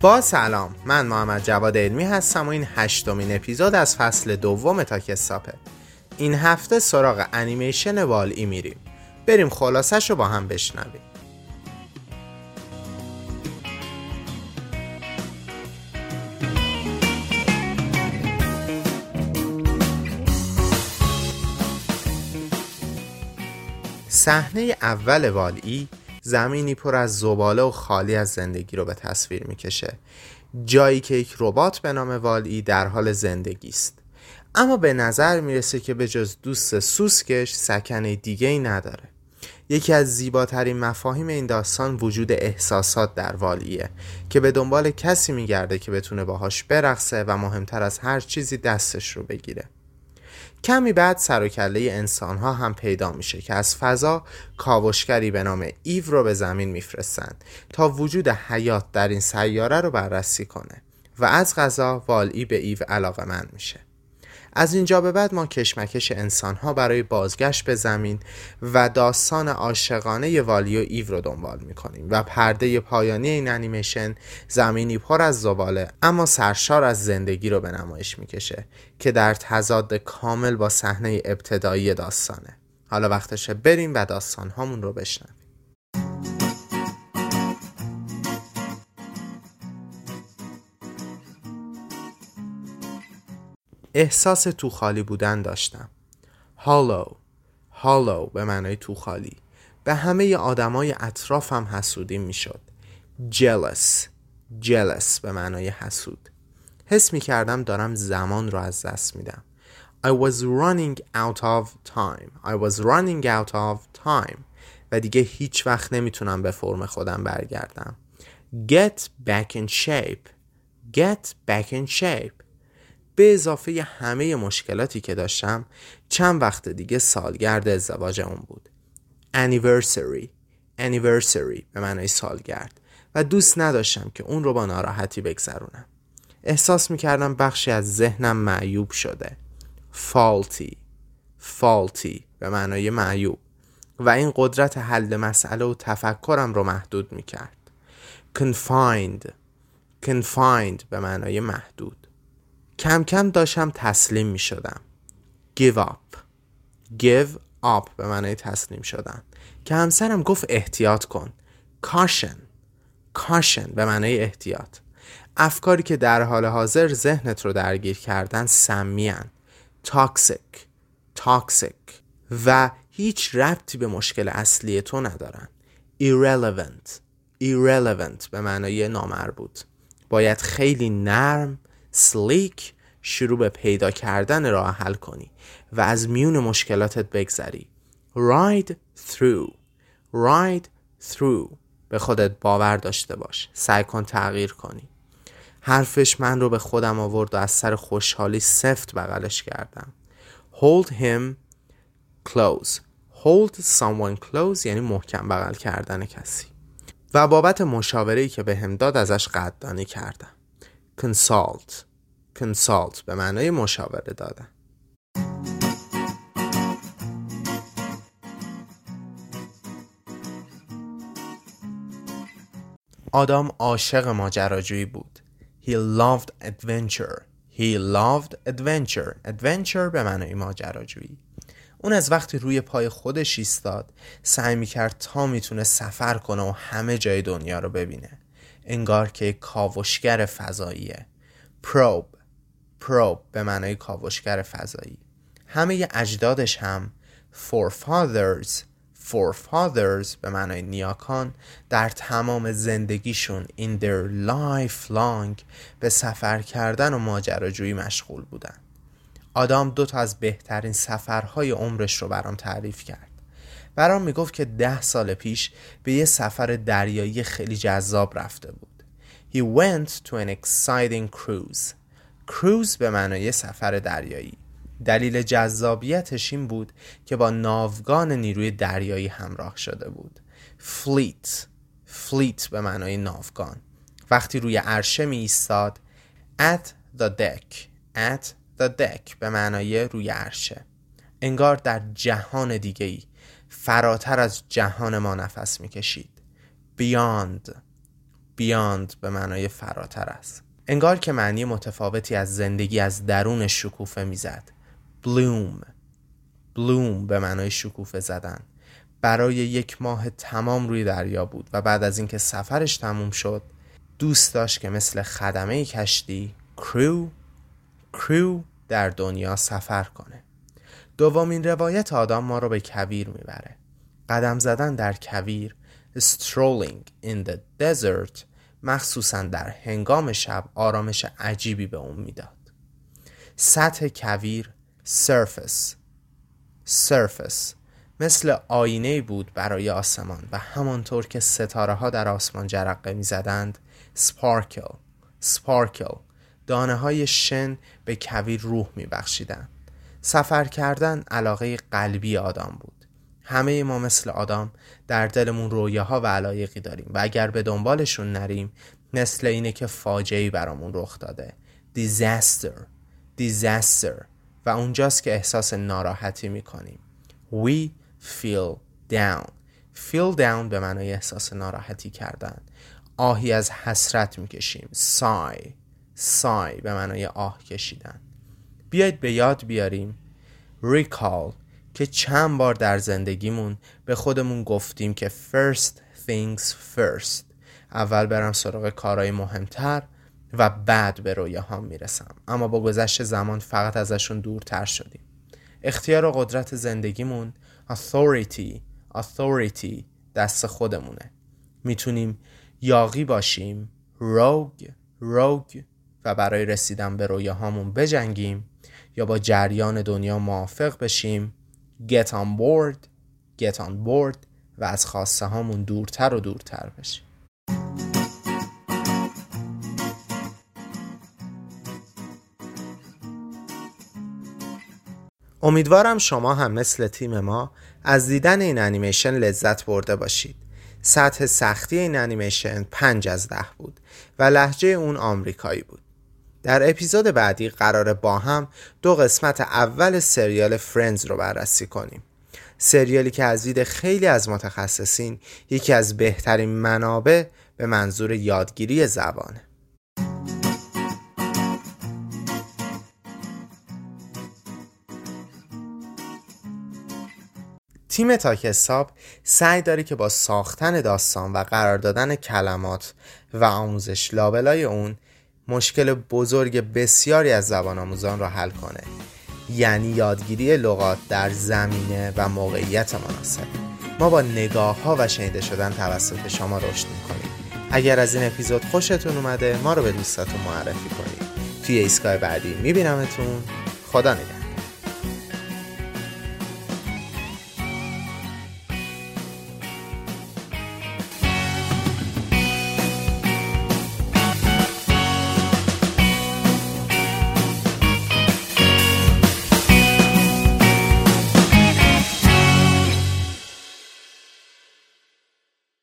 با سلام من محمد جواد علمی هستم و این هشتمین اپیزود از فصل دوم تا کساپه این هفته سراغ انیمیشن وال ای میریم. بریم خلاصش رو با هم بشنویم. صحنه اول والی زمینی پر از زباله و خالی از زندگی رو به تصویر می‌کشه. جایی که یک ربات به نام والی در حال زندگی است. اما به نظر می‌رسه که به جز دوست سوسکش سکنه دیگه ای نداره. یکی از زیباترین مفاهیم این داستان وجود احساسات در والیه که به دنبال کسی میگرده که بتونه باهاش برقصه و مهمتر از هر چیزی دستش رو بگیره. کمی بعد سر و کله انسان ها هم پیدا میشه که از فضا کاوشگری به نام ایو رو به زمین میفرستن تا وجود حیات در این سیاره رو بررسی کنه و از قضا والی به ایو علاقه‌مند میشه. از اینجا به بعد ما کشمکش انسانها برای بازگشت به زمین و داستان عاشقانه والی و ایو رو دنبال می‌کنیم و پرده پایانی این انیمیشن زمینی پر از زباله اما سرشار از زندگی رو به نمایش می‌کشه که در تضاد کامل با صحنه ابتدایی داستانه. حالا وقتشه بریم و داستانهامون رو بشنویم. احساس تو خالی بودن داشتم. هالو هالو به معنای تو خالی. به همه آدمای اطرافم حسودی می‌شد. Jealous. Jealous به معنای حسود. حس می کردم دارم زمان رو از دست میدم. I was running out of time. I was running out of time. و دیگه هیچ وقت نمی‌تونم به فرم خودم برگردم. Get back in shape. Get back in shape. به اضافه همه مشکلاتی که داشتم چند وقت دیگه سالگرد ازدواج اون بود. Anniversary. Anniversary به معنای سالگرد. و دوست نداشتم که اون رو با ناراحتی بگذرونم. احساس می‌کردم بخشی از ذهنم معیوب شده. Faulty. Faulty به معنای معیوب. و این قدرت حل مسئله و تفکرم رو محدود می‌کرد. Confined. Confined به معنای محدود. کم کم داشتم تسلیم می شدم give up. Give up به معنی تسلیم شدن. که همسرم گفت احتیاط کن. Caution. Caution به معنی احتیاط. افکاری که در حال حاضر ذهنت رو درگیر کردن سمیان. Toxic. Toxic. و هیچ ربطی به مشکل اصلی تو ندارن. Irrelevant. Irrelevant به معنای نامربوط. باید خیلی نرم سلیک شروع به پیدا کردن راه حل کنی و از میون مشکلاتت بگذری. Ride through. Ride through. به خودت باور داشته باش. سعی کن تغییر کنی. حرفش من رو به خودم آورد و از سر خوشحالی سفت بغلش کردم. Hold him close. Hold someone close یعنی محکم بغل کردن کسی. و بابت مشاوره که به داد ازش قدردانی کردم. Consult. Consult به معنای مشاوره دادن. آدم عاشق ماجراجویی بود. He loved adventure. He loved adventure. Adventure به معنای ماجراجویی. اون از وقتی روی پای خودش ایستاد سعی می‌کرد تا می‌تونه سفر کنه و همه جای دنیا رو ببینه. انگار که کاوشگر فضاییه. پروب پروب به معنای کاوشگر فضایی. همه اجدادش هم forefathers forefathers به معنای نیاکان در تمام زندگیشون in their life long به سفر کردن و ماجراجویی مشغول بودن. آدام دو تا از بهترین سفرهای عمرش رو برام تعریف کرد. برام می‌گفت که ده سال پیش به یه سفر دریایی خیلی جذاب رفته بود. He went to an exciting cruise. کروز به معنای سفر دریایی. دلیل جذابیتش این بود که با ناوگان نیروی دریایی همراه شده بود. فلیت فلیت به معنای ناوگان. وقتی روی عرشه می ایستاد at the deck. At the deck به معنای روی عرشه. انگار در جهان دیگه ای فراتر از جهان ما نفس می کشید. Beyond. Beyond به معنای فراتر است. انگار که معنی متفاوتی از زندگی از درون شکوفه می‌زد. bloom bloom به معنای شکوفه زدن. برای یک ماه تمام روی دریا بود و بعد از اینکه سفرش تموم شد دوست داشت که مثل خدمه کشتی کرو کرو در دنیا سفر کنه. دومین روایت آدم ما رو به کویر می‌بره. قدم زدن در کویر strolling in the desert مخصوصا در هنگام شب آرامش عجیبی به اون می‌داد سطح کویر surface surface مثل آینه بود برای آسمان و همانطور که ستاره ها در آسمان جرقه می زدند سپارکل سپارکل دانه های شن به کویر روح می بخشیدن. سفر کردن علاقه قلبی آدم بود همه ما مثل آدم در دلمون رویاها و علایقی داریم و اگر به دنبالشون نریم مثل اینه که فاجعی برامون رخ داده. Disaster. Disaster. و اونجاست که احساس ناراحتی می‌کنیم. We feel down. Feel down به معنای احساس ناراحتی کردن. آهی از حسرت می‌کشیم. Sigh. Sigh به معنای آه کشیدن. بیاید به یاد بیاریم. Recall. که چند بار در زندگیمون به خودمون گفتیم که first things first. اول برم سراغ کارهای مهمتر و بعد به رویاهام می‌رسم. اما با گذشت زمان فقط ازشون دورتر شدیم. اختیار و قدرت زندگیمون authority authority دست خودمونه. می‌تونیم یاقی باشیم روگ روگ و برای رسیدن به رویاهامون بجنگیم یا با جریان دنیا موافق بشیم get on board get on board و از خواسته هامون دورتر و دورتر بشیم امیدوارم شما هم مثل تیم ما از دیدن این انیمیشن لذت برده باشید. سطح سختی این انیمیشن 5 از ده بود و لحجه اون آمریکایی بود. در اپیزود بعدی قرار با هم دو قسمت اول سریال فرندز رو بررسی کنیم. سریالی که از دید خیلی از متخصصین یکی از بهترین منابع به منظور یادگیری زبانه. تیم تاکستاب سعی داره که با ساختن داستان و قرار دادن کلمات و آموزش لابلای اون مشکل بزرگ بسیاری از زبان آموزان را حل کنه. یعنی یادگیری لغات در زمینه و موقعیت مناسب. ما با نگاه ها و شنیده شدن توسط شما رشد می‌کنیم. اگر از این اپیزود خوشتون اومده ما رو به دوستاتون معرفی کنید. توی ایستگاه بعدی میبینمتون. خدا نگهدار.